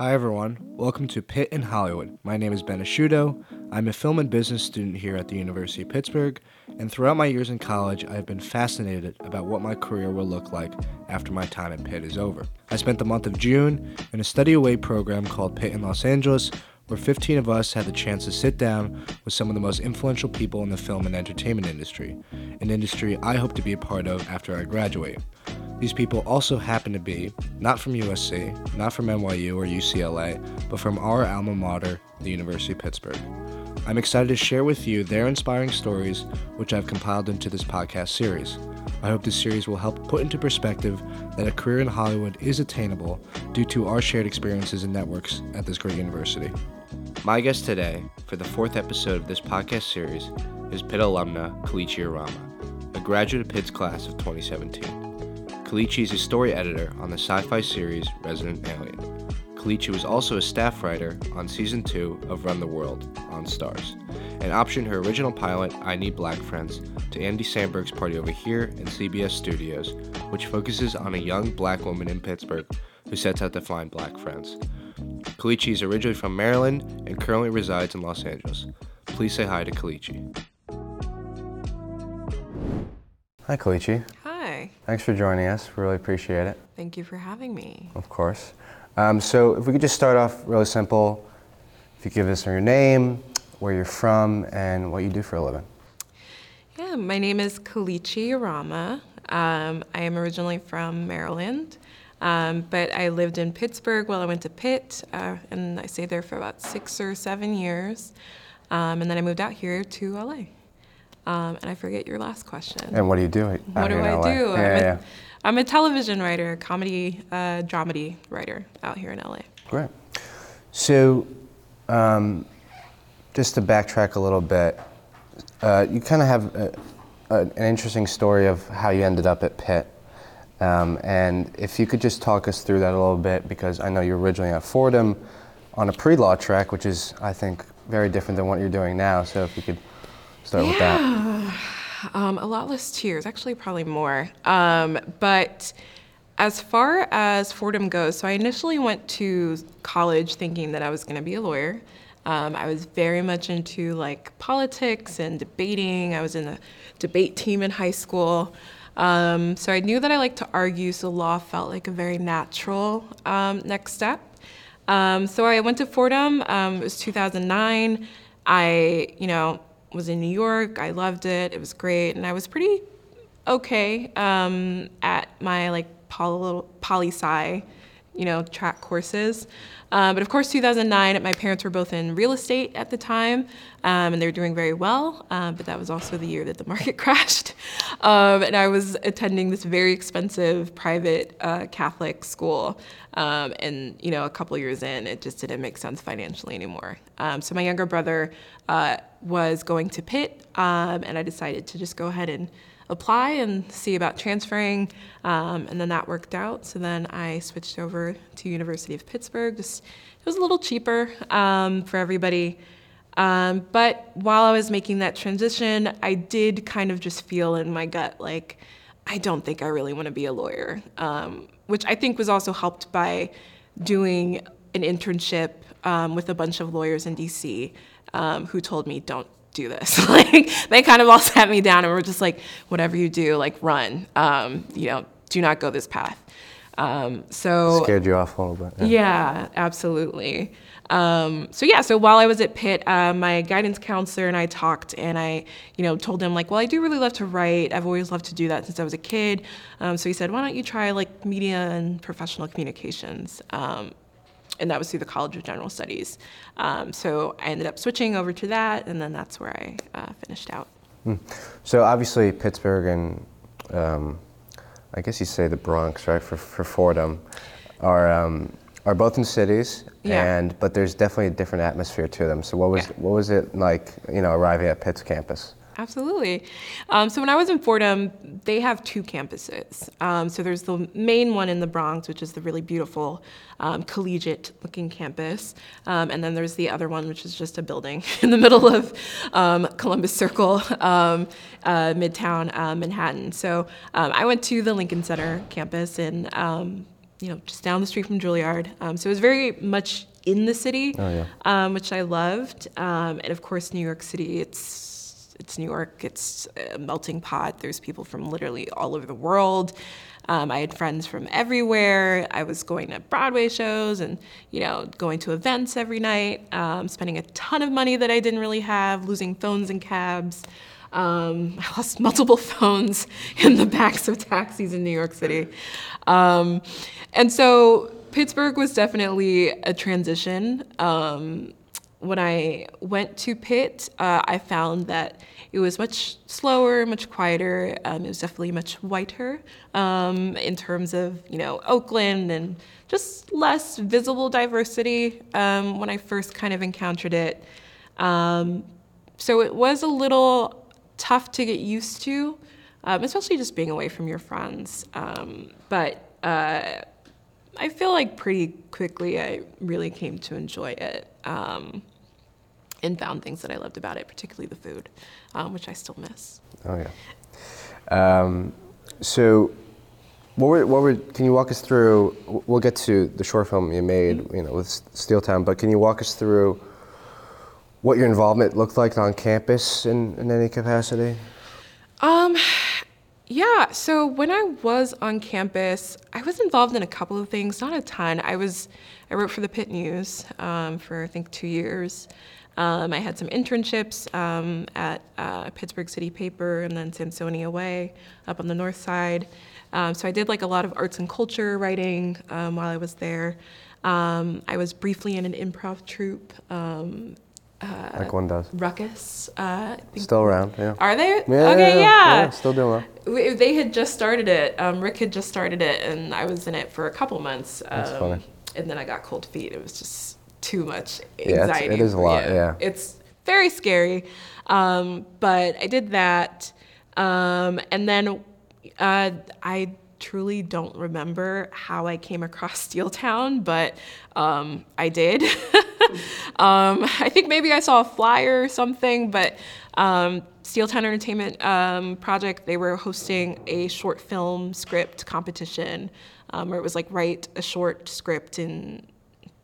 Hi, everyone. Welcome to Pitt in Hollywood. My name is Ben Asciutto. I'm a film and business student here at the University of Pittsburgh, and throughout my years in college, I have been fascinated about what my career will look like after my time at Pitt is over. I spent the month of June in a study away program called Pitt in Los Angeles, where 15 of us had the chance to sit down with some of the most influential people in the film and entertainment industry, an industry I hope to be a part of after I graduate. These people also happen to be not from USC, not from NYU or UCLA, but from our alma mater, the University of Pittsburgh. I'm excited to share with you their inspiring stories, which I've compiled into this podcast series. I hope this series will help put into perspective that a career in Hollywood is attainable due to our shared experiences and networks at this great university. My guest today for the fourth episode of this podcast series is Pitt alumna Kelechi Urama, a graduate of Pitt's class of 2017. Kelechi is a story editor on the SYFY series Resident Alien. Kelechi was also a staff writer on season 2 of Run the World on Starz, and optioned her original pilot, I Need Black Friends, to Andy Samberg's Party Over Here in CBS Studios, which focuses on a young black woman in Pittsburgh who sets out to find black friends. Kelechi is originally from Maryland and currently resides in Los Angeles. Please say hi to Kelechi. Hi, Kelechi. Hi. Thanks for joining us. Really appreciate it. Thank you for having me. Of course. Um, so, if we could just start off really simple, if you give us your name, where you're from, and what you do for a living. Yeah, my name is Kelechi Urama. Um, I am originally from Maryland, um, but I lived in Pittsburgh while I went to Pitt, uh, and I stayed there for about six or seven years. Um, and then I moved out here to LA. Um, and I forget your last question. And what do you do? what do I LA? do? Yeah, I'm, a, yeah. I'm a television writer, comedy, uh, dramedy writer out here in LA. Great. So, um, just to backtrack a little bit, uh, you kind of have a, a, an interesting story of how you ended up at Pitt. Um, and if you could just talk us through that a little bit, because I know you're originally at Fordham on a pre law track, which is, I think, very different than what you're doing now. So, if you could start with that. Um, a lot less tears, actually, probably more. Um, but as far as Fordham goes, so I initially went to college thinking that I was going to be a lawyer. Um, I was very much into like politics and debating. I was in a debate team in high school. Um, so I knew that I liked to argue, so law felt like a very natural um, next step. Um, so I went to Fordham. Um, it was 2009. I, you know, was in New York. I loved it. It was great, and I was pretty okay um, at my like poli sci, you know, track courses. Uh, but of course, 2009, my parents were both in real estate at the time, um, and they were doing very well. Um, but that was also the year that the market crashed, um, and I was attending this very expensive private uh, Catholic school. Um, and you know, a couple years in, it just didn't make sense financially anymore. Um, so my younger brother uh, was going to Pitt, and I decided to just go ahead and apply and see about transferring um, and then that worked out. So then i switched over to university of pittsburgh. Just it was a little cheaper um, for everybody. Um, but while i was making that transition i did kind of just feel in my gut like i don't think i really want to be a lawyer um, which i think was also helped by doing an internship um, with a bunch of lawyers in dc um, who told me don't do this. like they kind of all sat me down and were just like, whatever you do, like run. Um, you know, do not go this path. Um, so Scared you off a little bit. yeah, absolutely. Um, so yeah, so while I was at Pitt, uh, my guidance counselor and I talked, and I, you know, told him like, well, I do really love to write. I've always loved to do that since I was a kid. Um, so he said, why don't you try like media and professional communications? Um, and that was through the College of General Studies. Um, so I ended up switching over to that, and then that's where I uh, finished out. So obviously Pittsburgh and um, I guess you say the Bronx, right, for, for Fordham, are um, are both in cities, Yeah. and but there's definitely a different atmosphere to them. So what was Yeah. what was it like, you know, arriving at Pitt's campus? Absolutely. Um, so when I was in Fordham, they have two campuses. Um, so there's the main one in the Bronx, which is the really beautiful um, collegiate-looking campus, um, and then there's the other one, which is just a building in the middle of um, Columbus Circle, um, uh, Midtown uh, Manhattan. So um, I went to the Lincoln Center campus in um, you know, just down the street from Juilliard. Um, so it was very much in the city, Oh, yeah. um, which I loved. Um, and of course, New York City, it's it's New York. It's a melting pot. There's people from literally all over the world. Um, I had friends from everywhere. I was going to Broadway shows and you know going to events every night, um, spending a ton of money that I didn't really have, losing phones and cabs. Um, I lost multiple phones in the backs of taxis in New York City. Um, and so Pittsburgh was definitely a transition. Um, when I went to Pitt, uh, I found that it was much slower, much quieter. Um, it was definitely much whiter um, in terms of you know Oakland and just less visible diversity um, when I first kind of encountered it. Um, so it was a little tough to get used to, um, especially just being away from your friends. Um, but uh, I feel like pretty quickly I really came to enjoy it um, and found things that I loved about it, particularly the food, um, which I still miss. Oh yeah. Um, so, what were, what were? Can you walk us through? We'll get to the short film you made, you know, with Steeltown. But can you walk us through what your involvement looked like on campus in, in any capacity? Um, yeah. So when I was on campus, I was involved in a couple of things, not a ton. I was, I wrote for the Pitt News um, for I think two years. Um, I had some internships um, at uh, Pittsburgh City Paper and then Sampsonia Way up on the north side. Um, so I did like a lot of arts and culture writing um, while I was there. Um, I was briefly in an improv troupe, um, like one does. Ruckus. Uh, Still around, yeah. Are they? Yeah, okay, yeah. Still doing well. We- They had just started it. Um, Rick had just started it, and I was in it for a couple months. Um, That's funny. And then I got cold feet. It was just too much anxiety. it is a lot, yeah. It's very scary. Um, but I did that. Um, and then uh, I truly don't remember how I came across Steeltown, but um, I did. um, I think maybe I saw a flyer or something, but um, Steeltown Entertainment um, Project, they were hosting a short film script competition um, where it was like write a short script in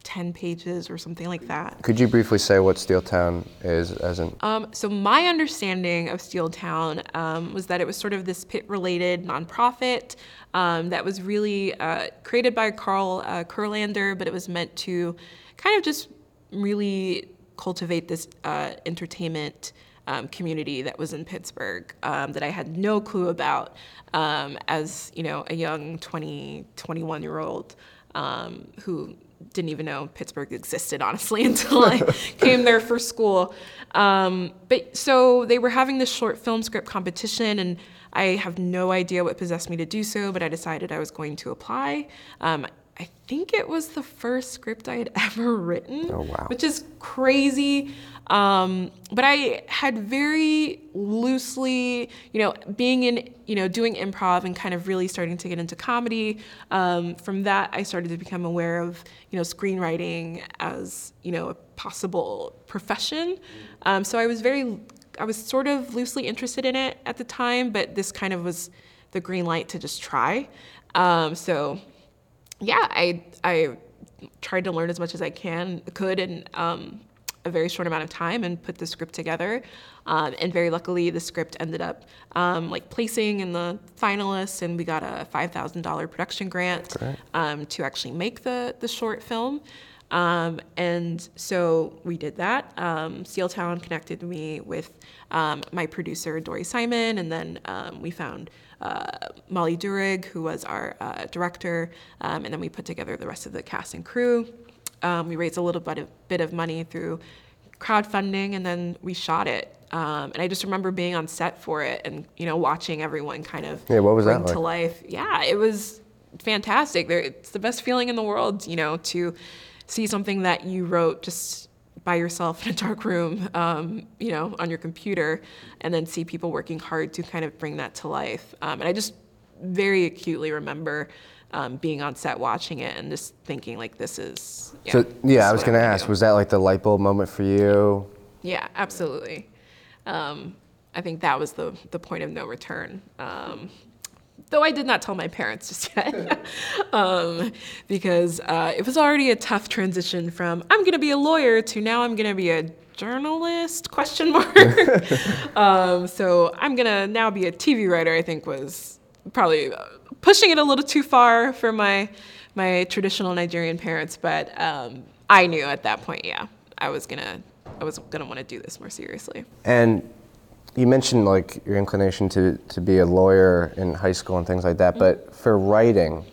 10 pages or something like that. Could you briefly say what Steeltown is, as an? Um, so my understanding of Steeltown um, was that it was sort of this Pitt-related nonprofit um, that was really uh, created by Carl uh, Kurlander, but it was meant to kind of just really cultivate this uh, entertainment um, community that was in Pittsburgh um, that I had no clue about um, as you know a young 20, 21 year old um, who didn't even know Pittsburgh existed, honestly, until I came there for school. Um, but so they were having this short film script competition, and I have no idea what possessed me to do so, but I decided I was going to apply. Um, I think it was the first script I had ever written, Oh, wow. which is crazy. Um, but I had very loosely, you know, being in, you know, doing improv and kind of really starting to get into comedy. Um, from that, I started to become aware of, you know, screenwriting as, you know, a possible profession. Um, so I was very, I was sort of loosely interested in it at the time, but this kind of was the green light to just try. Um, so yeah, I I tried to learn as much as I can could in um, a very short amount of time and put the script together. Um, and very luckily, the script ended up um, like placing in the finalists, and we got a five thousand dollar production grant um, to actually make the the short film. Um, and so we did that. Um, Steeltown connected me with um, my producer, Dory Simon, and then um, we found uh, Molly Durig, who was our uh, director, um, and then we put together the rest of the cast and crew. Um, we raised a little bit of, bit of money through crowdfunding, and then we shot it. Um, and I just remember being on set for it, and you know, watching everyone kind of Yeah, what was that bring to life. Yeah, it was fantastic. There, it's the best feeling in the world, you know, to see something that you wrote just by yourself in a dark room, um, you know, on your computer, and then see people working hard to kind of bring that to life. Um, and I just very acutely remember um, being on set watching it and just thinking like, this is. Yeah, so yeah, I was gonna wanna ask, do. was that like the light bulb moment for you? Yeah, absolutely. Um, I think that was the the point of no return. Though I did not tell my parents just yet, um, because uh, it was already a tough transition from I'm going to be a lawyer to now I'm going to be a journalist question mark. um, so I'm going to now be a TV writer. I think was probably uh, pushing it a little too far for my my traditional Nigerian parents, but um, I knew at that point, yeah, I was gonna I was gonna want to do this more seriously. And you mentioned like your inclination to, to be a lawyer in high school and things like that, but for writing,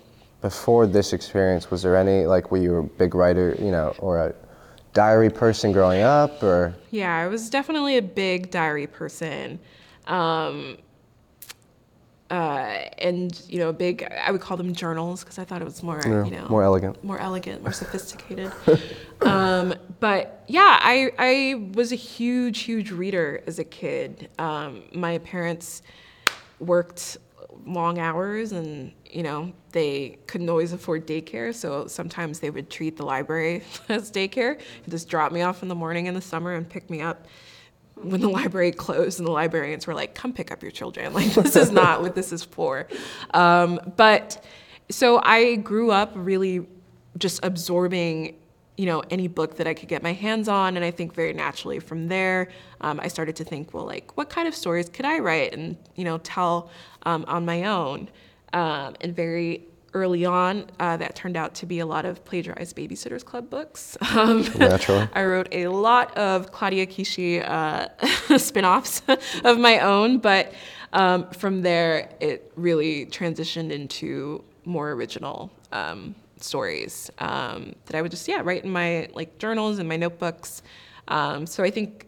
before this experience, was there any like were you a big writer, you know, or a diary person growing up, or? Yeah, I was definitely a big diary person. Um, uh, and you know, big. I would call them journals because I thought it was more, Yeah, you know, more elegant. more elegant, more sophisticated. um, but yeah, I I was a huge, huge reader as a kid. Um, my parents worked long hours, and you know, they couldn't always afford daycare, so sometimes they would treat the library as daycare and just drop me off in the morning in the summer and pick me up when the library closed and the librarians were like, come pick up your children. Like, this is not what this is for. Um, but so I grew up really just absorbing, you know, any book that I could get my hands on. And I think very naturally from there, um, I started to think, well, like, what kind of stories could I write and, you know, tell um, on my own? Um, and very early on, uh, that turned out to be a lot of plagiarized Babysitters Club books. Um, Naturally. I wrote a lot of Claudia Kishi uh, spin-offs of my own, but um, from there it really transitioned into more original um, stories um, that I would just yeah write in my like journals and my notebooks. Um, so I think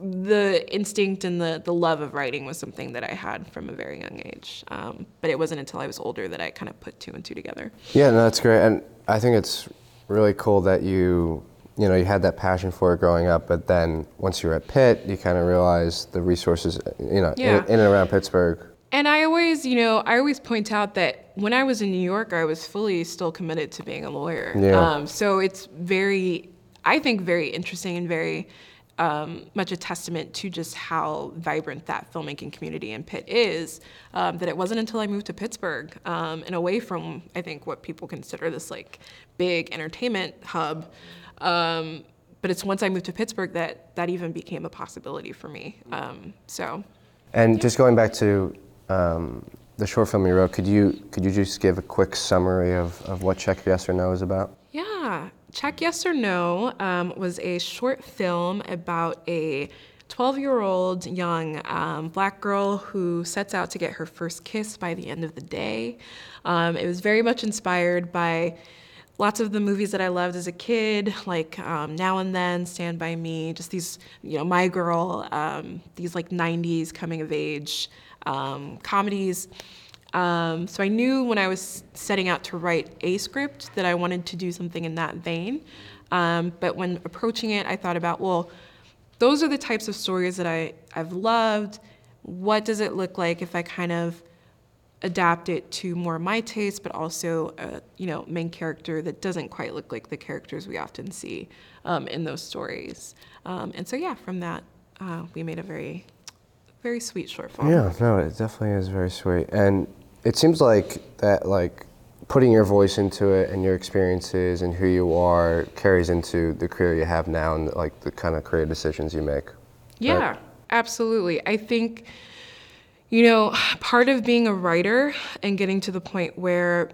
the instinct and the, the love of writing was something that I had from a very young age. Um, but it wasn't until I was older that I kind of put two and two together. Yeah, no, that's great, and I think it's really cool that you, you know, you had that passion for it growing up, but then once you were at Pitt, you kind of realized the resources, you know, Yeah. in, in and around Pittsburgh. And I always, you know, I always point out that when I was in New York, I was fully still committed to being a lawyer. Yeah. Um, so it's very, I think, very interesting and very um, much a testament to just how vibrant that filmmaking community in Pitt is. Um, that it wasn't until I moved to Pittsburgh um, and away from, I think, what people consider this like big entertainment hub. Um, but it's once I moved to Pittsburgh that that even became a possibility for me. Um, so. And just going back to um, the short film you wrote, could you could you just give a quick summary of, of what Check Yes or No is about? Yeah, Check Yes or No um, was a short film about a 12 year old young um, black girl who sets out to get her first kiss by the end of the day. Um, it was very much inspired by lots of the movies that I loved as a kid, like um, Now and Then, Stand By Me, just these, you know, My Girl, um, these like 90s coming of age um, comedies. Um, so I knew when I was setting out to write a script that I wanted to do something in that vein. Um, but when approaching it, I thought about, well, those are the types of stories that I, I've loved. What does it look like if I kind of adapt it to more my taste, but also a you know main character that doesn't quite look like the characters we often see um, in those stories. Um, and so yeah, from that uh, we made a very very sweet short film. Yeah, no, it definitely is very sweet, and it seems like that like putting your voice into it and your experiences and who you are carries into the career you have now and like the kind of career decisions you make. Yeah, absolutely. I think, you know, part of being a writer and getting to the point where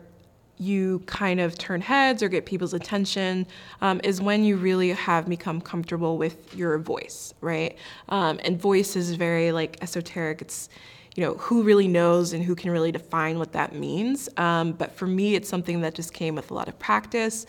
you kind of turn heads or get people's attention um, is when you really have become comfortable with your voice, right? Um, and voice is very like esoteric. It's you know who really knows and who can really define what that means. Um, but for me, it's something that just came with a lot of practice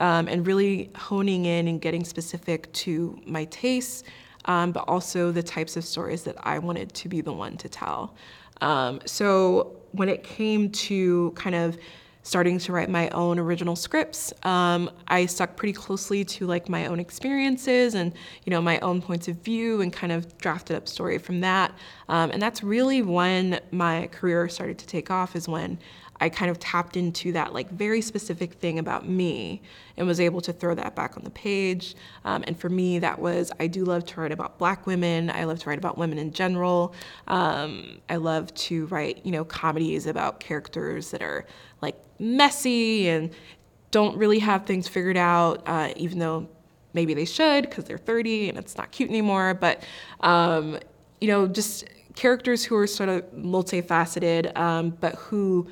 um, and really honing in and getting specific to my tastes, um, but also the types of stories that I wanted to be the one to tell. Um, so when it came to kind of starting to write my own original scripts, um, I stuck pretty closely to like my own experiences and you know my own points of view and kind of drafted up story from that. Um, and that's really when my career started to take off. Is when I kind of tapped into that like very specific thing about me and was able to throw that back on the page. Um, and for me, that was I do love to write about Black women. I love to write about women in general. Um, I love to write, you know, comedies about characters that are like messy and don't really have things figured out, uh, even though maybe they should because they're 30 and it's not cute anymore. But um, you know, just characters who are sort of multifaceted, um, but who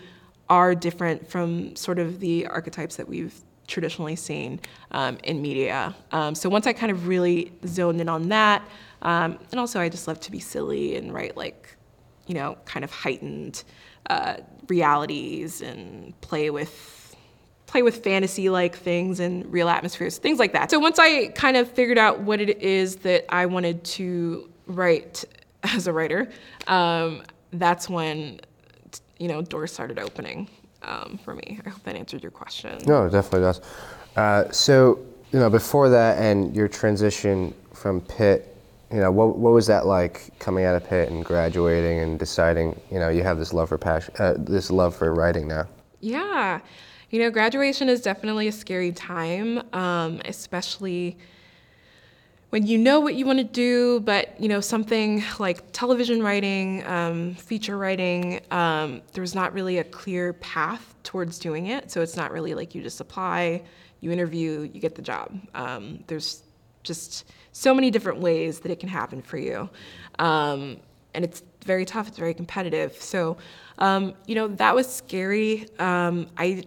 are different from sort of the archetypes that we've traditionally seen um, in media. Um, so once I kind of really zoned in on that, um, and also I just love to be silly and write like, you know, kind of heightened uh, realities and play with play with fantasy like things and real atmospheres, things like that. So once I kind of figured out what it is that I wanted to write as a writer, um, that's when you know doors started opening um, for me. I hope that answered your question. No, it definitely does. Uh, so you know, before that and your transition from Pitt, you know, what what was that like coming out of Pitt and graduating and deciding, you know, you have this love for passion, uh, this love for writing now? Yeah, you know, graduation is definitely a scary time, um, especially when you know what you want to do, but you know something like television writing, um, feature writing, um, there's not really a clear path towards doing it. So it's not really like you just apply, you interview, you get the job. Um, there's just so many different ways that it can happen for you, um, and it's very tough. It's very competitive. So um, you know that was scary. Um, I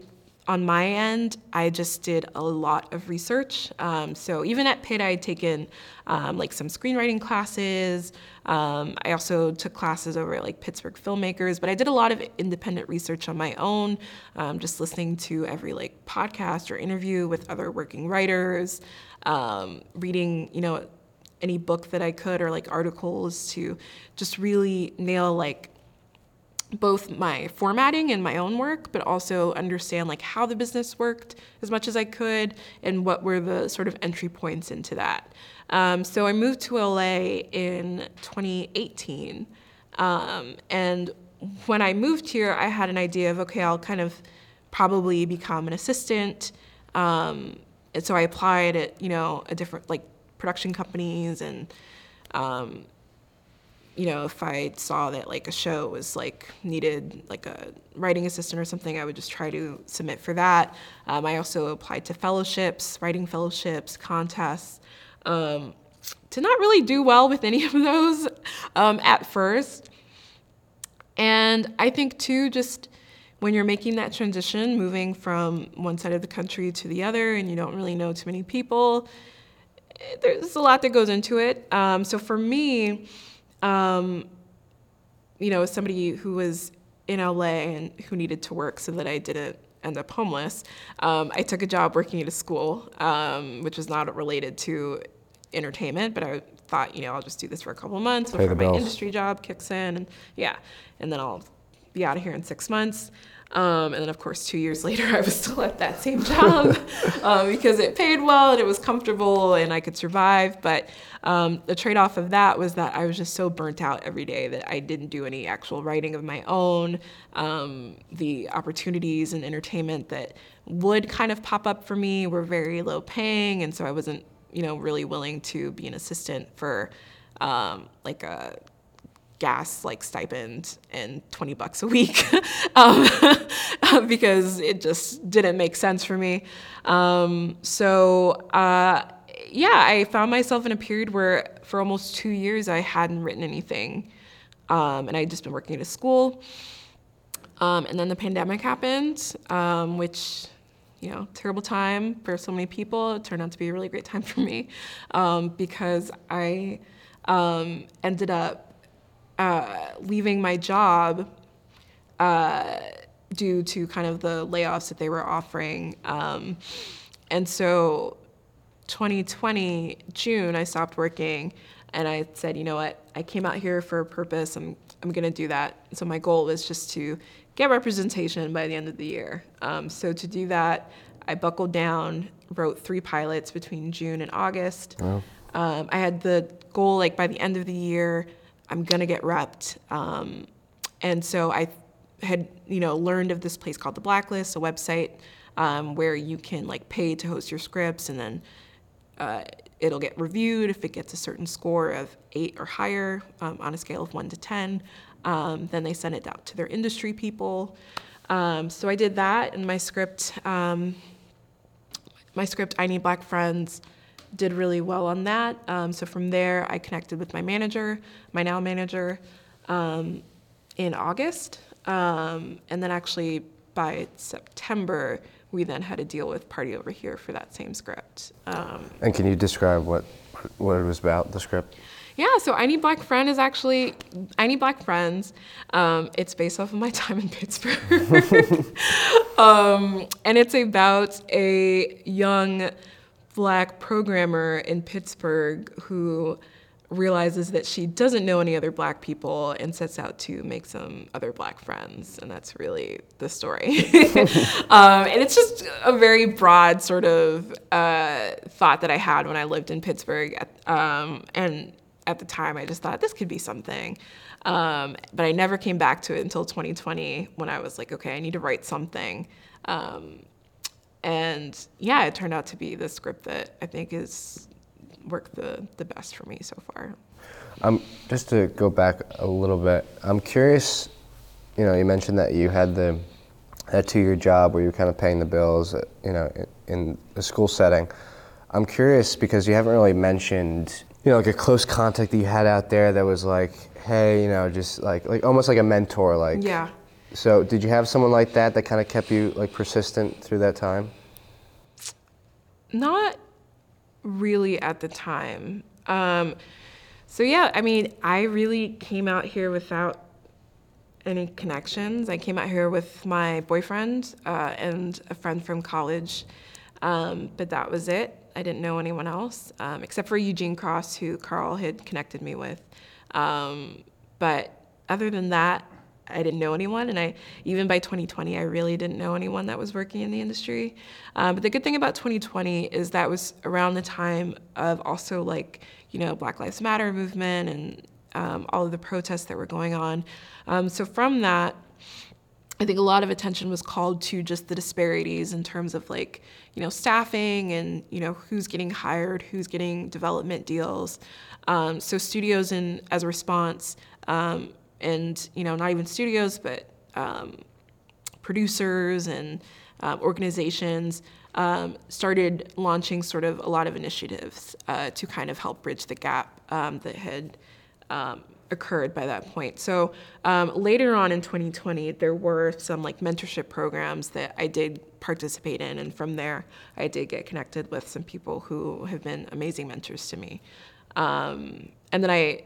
on my end, I just did a lot of research. Um, so even at Pitt, I had taken um, like some screenwriting classes. Um, I also took classes over at like Pittsburgh filmmakers, but I did a lot of independent research on my own, um, just listening to every like podcast or interview with other working writers, um, reading, you know, any book that I could or like articles to just really nail like both my formatting and my own work, but also understand like how the business worked as much as I could and what were the sort of entry points into that. Um, so I moved to LA in 2018, um, and when I moved here, I had an idea of okay, I'll kind of probably become an assistant. Um, and so I applied at you know a different like production companies and um, you know, if I saw that like a show was like needed like a writing assistant or something, I would just try to submit for that. Um, I also applied to fellowships, writing fellowships, contests. Um, to not really do well with any of those um, at first. And I think too, just when you're making that transition, moving from one side of the country to the other, and you don't really know too many people, eh, there's a lot that goes into it. Um, so for me, um, you know, as somebody who was in LA and who needed to work so that I didn't end up homeless, um, I took a job working at a school, um, which was not related to entertainment, but I thought, you know, I'll just do this for a couple of months Pay before my industry job kicks in, and yeah, and then I'll be out of here in six months. Um, and then, of course, two years later, I was still at that same job um, because it paid well and it was comfortable and I could survive. But um, the trade off of that was that I was just so burnt out every day that I didn't do any actual writing of my own. Um, the opportunities and entertainment that would kind of pop up for me were very low paying. And so I wasn't, you know, really willing to be an assistant for um, like a gas like stipend and 20 bucks a week um, because it just didn't make sense for me. Um, so, uh, yeah, I found myself in a period where for almost two years I hadn't written anything. Um, and I'd just been working at a school. Um, and then the pandemic happened, um, which, you know, terrible time for so many people. It turned out to be a really great time for me um, because I ended up uh, leaving my job uh, due to kind of the layoffs that they were offering. Um, and so 2020, June, I stopped working and I said, you know what, I came out here for a purpose. I'm, I'm going to do that. So my goal was just to get representation by the end of the year. Um, so to do that, I buckled down, wrote three pilots between June and August. Um, I had the goal, like by the end of the year, I'm gonna get repped. Um, and so I had you know learned of this place called the Blacklist, a website um, where you can like pay to host your scripts, and then uh, it'll get reviewed if it gets a certain score of eight or higher um, on a scale of one to ten. Um, then they send it out to their industry people. Um, so I did that, and my script, um, my script, I Need Black Friends, did really well on that. Um, so from there, I connected with my manager, my now manager, um, in August, um, and then actually by September, we then had a deal with Party Over Here for that same script. Um, And can you describe what what it was about, the script? yeah, so I Need Black Friend is actually I Need Black Friends. Um, it's based off of my time in Pittsburgh, um, and it's about a young black programmer in Pittsburgh who realizes that she doesn't know any other black people and sets out to make some other black friends. And that's really the story. Um, and it's just a very broad sort of uh, thought that i had when i lived in pittsburgh um, and at the time i just thought this could be something. Um, but i never came back to it until 2020 when i was like okay i need to write something. Um, and yeah it turned out to be the script that i think is worked the, the best for me so far. Um, just to go back a little bit, I'm curious. You know, you mentioned that you had the that two-year job where you were kind of paying the bills. You know, in, in a school setting. I'm curious because you haven't really mentioned, you know, like a close contact that you had out there that was like, hey, you know, just like like almost like a mentor, like. Yeah. So, did you have someone like that that kind of kept you like persistent through that time? Not really at the time. Um, so yeah, I mean, I really came out here without any connections. I came out here with my boyfriend uh, and a friend from college, um, but that was it. I didn't know anyone else um, except for Eugene Cross, who Carl had connected me with. Um, but other than that, I didn't know anyone, and I even by 2020, I really didn't know anyone that was working in the industry. Um, but the good thing about 2020 is that was around the time of also like you know Black Lives Matter movement and um, all of the protests that were going on. Um, so from that, I think a lot of attention was called to just the disparities in terms of like, you know, staffing and, you know, who's getting hired, who's getting development deals. Um, so studios in as a response, um, and, you know, not even studios, but um, producers and um, organizations um, started launching sort of a lot of initiatives uh, to kind of help bridge the gap um, that had um, occurred by that point. So um, later on in 2020, there were some like mentorship programs that I did participate in, and from there, I did get connected with some people who have been amazing mentors to me. And then I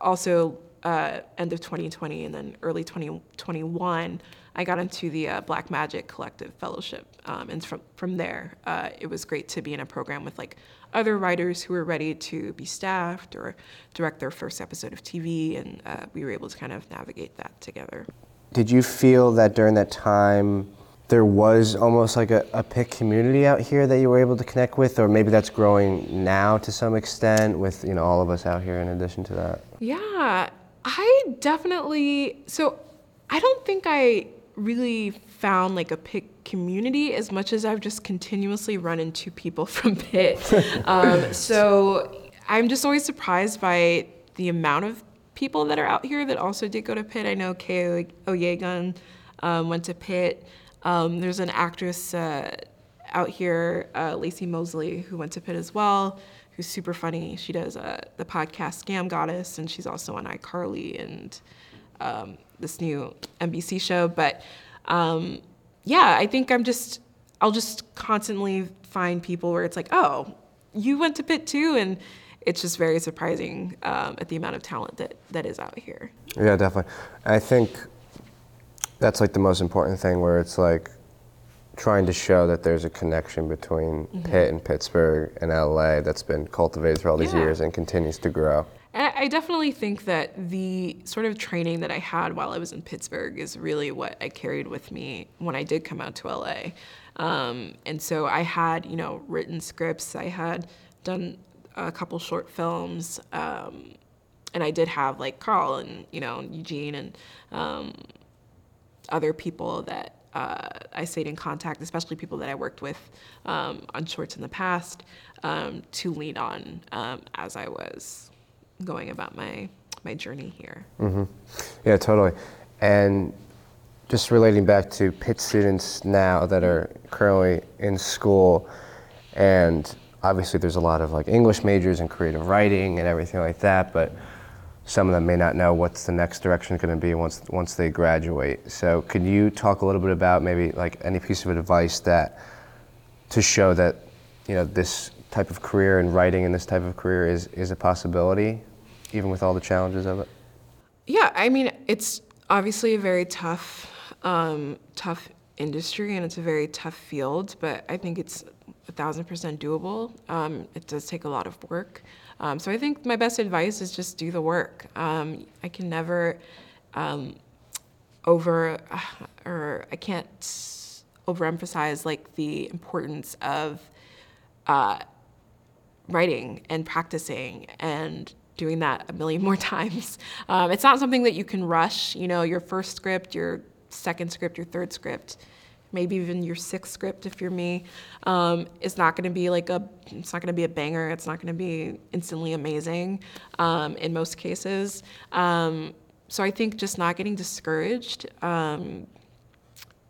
also uh, end of 2020 and then early 2021, I got into the uh, Black Magic Collective Fellowship, um, and from from there, uh, it was great to be in a program with like other writers who were ready to be staffed or direct their first episode of TV, and uh, we were able to kind of navigate that together. Did you feel that during that time there was almost like a, a PIC community out here that you were able to connect with, or maybe that's growing now to some extent with you know all of us out here in addition to that? Yeah, I definitely. So I don't think I really found like a PIC community as much as I've just continuously run into people from Pitt. um, so I'm just always surprised by the amount of people that are out here that also did go to Pitt. I know Kay Oyegun um, went to Pitt. Um, there's an actress uh, out here, uh, Laci Mosley, who went to Pitt as well, who's super funny. She does uh, the podcast Scam Goddess, and she's also on iCarly and um, this new NBC show. But um, yeah, I think I'm just, I'll just constantly find people where it's like, oh, you went to Pitt too, and it's just very surprising um, at the amount of talent that, that is out here. Yeah, definitely. I think that's like the most important thing where it's like trying to show that there's a connection between Pitt and Pittsburgh and LA that's been cultivated through all these Yeah. years and continues to grow. I I definitely think that the sort of training that I had while I was in Pittsburgh is really what I carried with me when I did come out to LA. Um, and so I had, you know, written scripts, I had done a couple short films, um, and I did have like Carl and, you know, Eugene and um, other people that uh, I stayed in contact, especially people that I worked with um, on shorts in the past, um, to lean on um, as I was going about my my journey here. Yeah, totally. And just relating back to Pitt students now that are currently in school, and obviously there's a lot of like English majors and creative writing and everything like that, but some of them may not know what's the next direction going to be once once they graduate. So, could you talk a little bit about maybe like any piece of advice that to show that you know this type of career and writing and this type of career is is a possibility, even with all the challenges of it? Yeah, I mean, it's obviously a very tough, um, tough industry, and it's a very tough field. But I think it's a thousand percent doable. Um, it does take a lot of work. Um, so I think my best advice is just do the work. Um, I can never um, over, or I can't overemphasize like the importance of uh, writing and practicing and doing that a million more times. Um, it's not something that you can rush. You know, your first script, your second script, your third script, maybe even your sixth script if you're me, um, is not going to be like a. It's not going to be a banger. It's not going to be instantly amazing um, in most cases. Um, so I think just not getting discouraged um,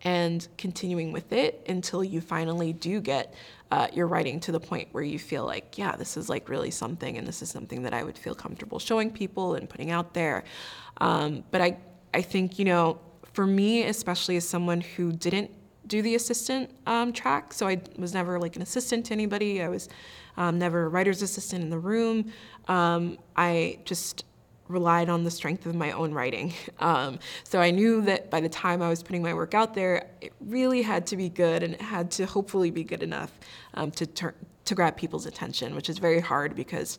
and continuing with it until you finally do get uh, your writing to the point where you feel like, yeah, this is like really something, and this is something that I would feel comfortable showing people and putting out there. Um, but I, I think you know, for me, especially as someone who didn't do the assistant um, track, so I was never like an assistant to anybody. I was um, never a writer's assistant in the room. Um, I just relied on the strength of my own writing. Um, so I knew that by the time I was putting my work out there, it really had to be good and it had to hopefully be good enough um, to to grab people's attention, which is very hard because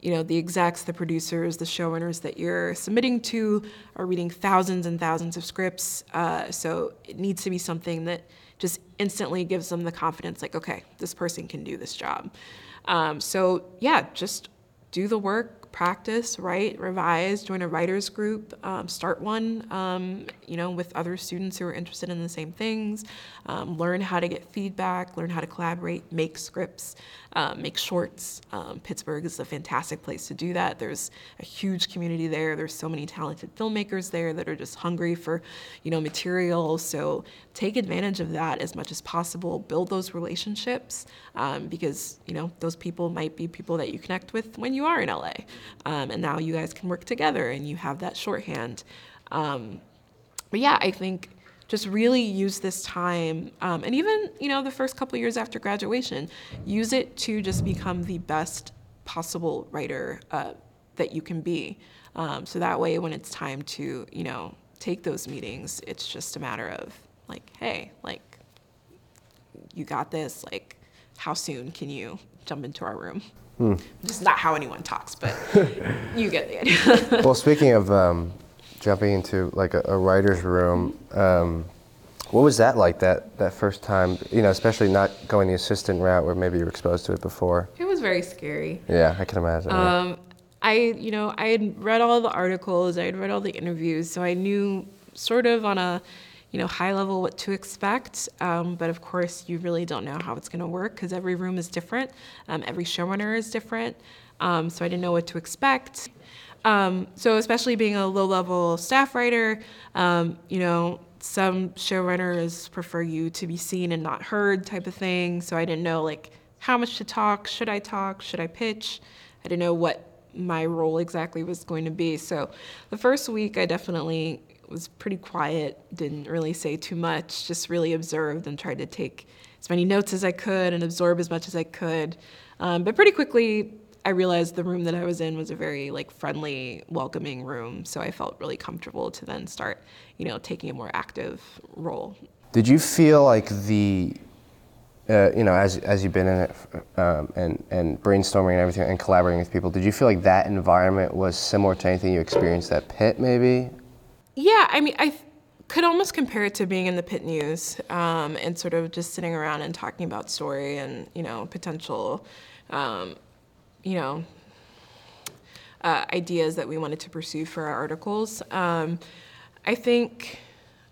you know the execs, the producers, the showrunners that you're submitting to are reading thousands and thousands of scripts. Uh, so it needs to be something that just instantly gives them the confidence, like, okay, this person can do this job. Um, so yeah, just do the work, practice, write, revise, join a writers group, um, start one, um, you know, with other students who are interested in the same things, um, learn how to get feedback, learn how to collaborate, make scripts, um, make shorts. Um, Pittsburgh is a fantastic place to do that. There's a huge community there. There's so many talented filmmakers there that are just hungry for, you know, material. So take advantage of that as much as possible. Build those relationships um, because, you know, those people might be people that you connect with when you are in LA. Um, and now you guys can work together and you have that shorthand. Um, but yeah, I think just really use this time um, and even you know the first couple years after graduation use it to just become the best possible writer uh, that you can be um, so that way when it's time to you know take those meetings it's just a matter of like hey like you got this like how soon can you jump into our room hmm. just not how anyone talks but you get the idea well speaking of um, jumping into like a, a writer's room. Um, what was that like that that first time? You know, especially not going the assistant route where maybe you were exposed to it before. It was very scary. Yeah, I can imagine. Um, I, you know, I had read all the articles, I had read all the interviews, so I knew sort of on a, you know, high level what to expect. Um, but of course, you really don't know how it's going to work because every room is different, um, every showrunner is different. Um, so I didn't know what to expect. Um, so especially being a low-level staff writer, um, you know, some showrunners prefer you to be seen and not heard type of thing. So I didn't know like how much to talk, should I talk, should I pitch? I didn't know what my role exactly was going to be. So the first week I definitely was pretty quiet, didn't really say too much, just really observed and tried to take as many notes as I could and absorb as much as I could. Um, but pretty quickly, I realized the room that I was in was a very like friendly, welcoming room, so I felt really comfortable to then start, you know, taking a more active role. Did you feel like the, uh, you know, as as you've been in it um, and and brainstorming and everything and collaborating with people, did you feel like that environment was similar to anything you experienced at Pitt, maybe? Yeah, I mean, I could almost compare it to being in the Pitt News um, and sort of just sitting around and talking about story and you know potential. Um, you know, uh, ideas that we wanted to pursue for our articles. Um, I think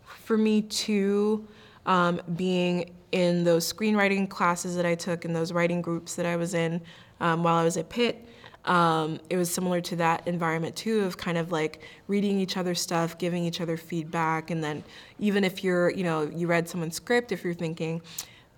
for me too, um, being in those screenwriting classes that I took and those writing groups that I was in um, while I was at Pitt. Um, it was similar to that environment too of kind of like reading each other's stuff, giving each other feedback, and then even if you're, you know, you read someone's script, if you're thinking,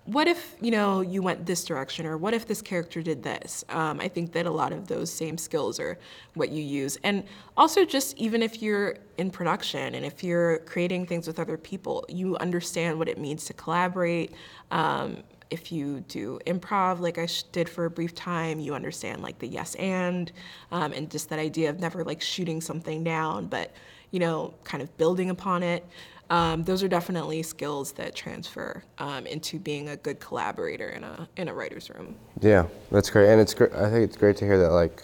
what if you know you went this direction or what if this character did this? Um, i think that a lot of those same skills are what you use. And also just even if you're in production and if you're creating things with other people you understand what it means to collaborate um, if you do improv like i did for a brief time you understand like the yes and um, and just that idea of never like shooting something down but you know kind of building upon it um, those are definitely skills that transfer um, into being a good collaborator in a in a writer's room. Yeah, that's great, and it's great. I think it's great to hear that like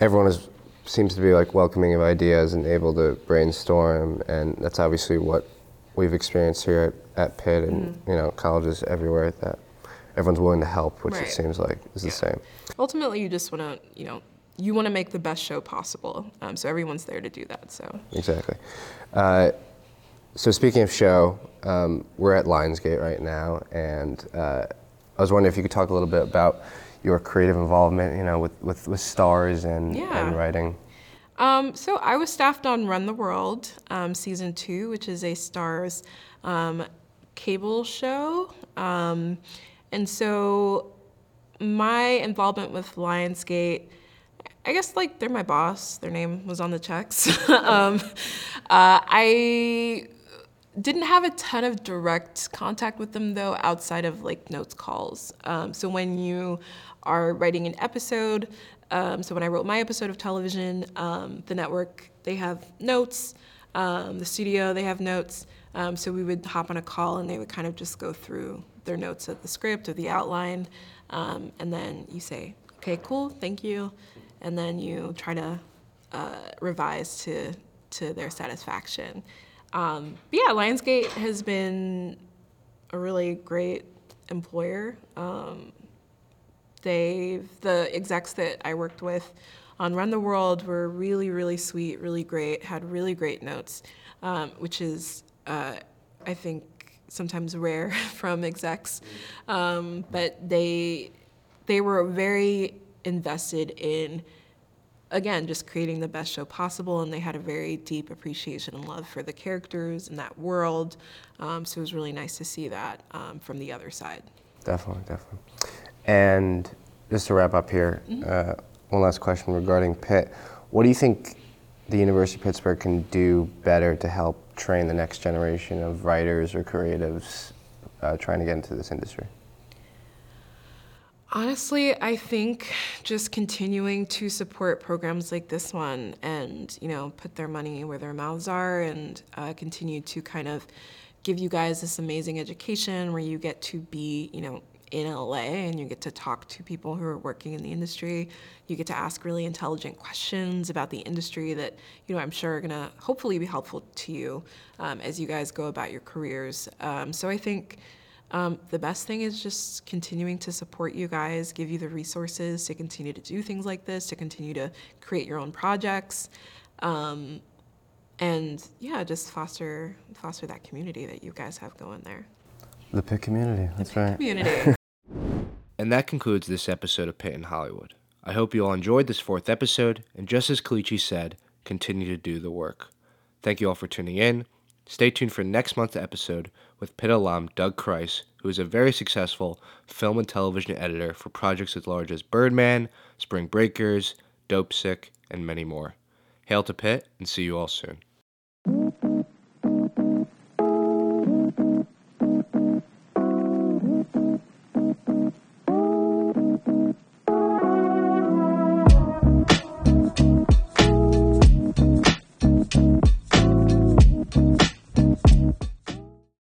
everyone is seems to be like welcoming of ideas and able to brainstorm, and that's obviously what we've experienced here at, at Pitt and mm-hmm. you know colleges everywhere that everyone's willing to help, which right. it seems like is yeah. the same. Ultimately, you just want to you know you want to make the best show possible, um, so everyone's there to do that. So exactly. Uh, so speaking of show, um, we're at Lionsgate right now, and uh, I was wondering if you could talk a little bit about your creative involvement, you know, with, with, with Starz and, yeah. and writing. Um, so I was staffed on Run the World, um, season two, which is a Starz um, cable show. Um, and so my involvement with Lionsgate, I guess like they're my boss. Their name was on the checks. um, uh, I didn't have a ton of direct contact with them though, outside of like notes calls. Um, so when you are writing an episode, um, so when I wrote my episode of television, um, the network they have notes, um, the studio they have notes. Um, so we would hop on a call and they would kind of just go through their notes of the script or the outline, um, and then you say, "Okay, cool, thank you," and then you try to uh, revise to to their satisfaction. Um, but yeah, Lionsgate has been a really great employer. Um, they, the execs that I worked with on Run the World were really, really sweet, really great, had really great notes, um, which is, uh, I think, sometimes rare from execs. Um, but they, they were very invested in again, just creating the best show possible. And they had a very deep appreciation and love for the characters and that world. Um, so it was really nice to see that um, from the other side. Definitely, definitely. And just to wrap up here, mm-hmm. uh, one last question regarding Pitt. What do you think the University of Pittsburgh can do better to help train the next generation of writers or creatives uh, trying to get into this industry? Honestly, I think just continuing to support programs like this one and, you know, put their money where their mouths are and uh, continue to kind of give you guys this amazing education where you get to be, you know, in LA and you get to talk to people who are working in the industry. You get to ask really intelligent questions about the industry that, you know, I'm sure are gonna hopefully be helpful to you um, as you guys go about your careers. Um, so I think um, the best thing is just continuing to support you guys, give you the resources to continue to do things like this, to continue to create your own projects, um, and yeah, just foster foster that community that you guys have going there. The Pitt community. That's right. Community. and that concludes this episode of Pitt in Hollywood. I hope you all enjoyed this fourth episode, and just as Kelechi said, continue to do the work. Thank you all for tuning in. Stay tuned for next month's episode with Pitt alum Doug Crise, who is a very successful film and television editor for projects as large as Birdman, Spring Breakers, Dopesick, and many more. Hail to Pitt, and see you all soon.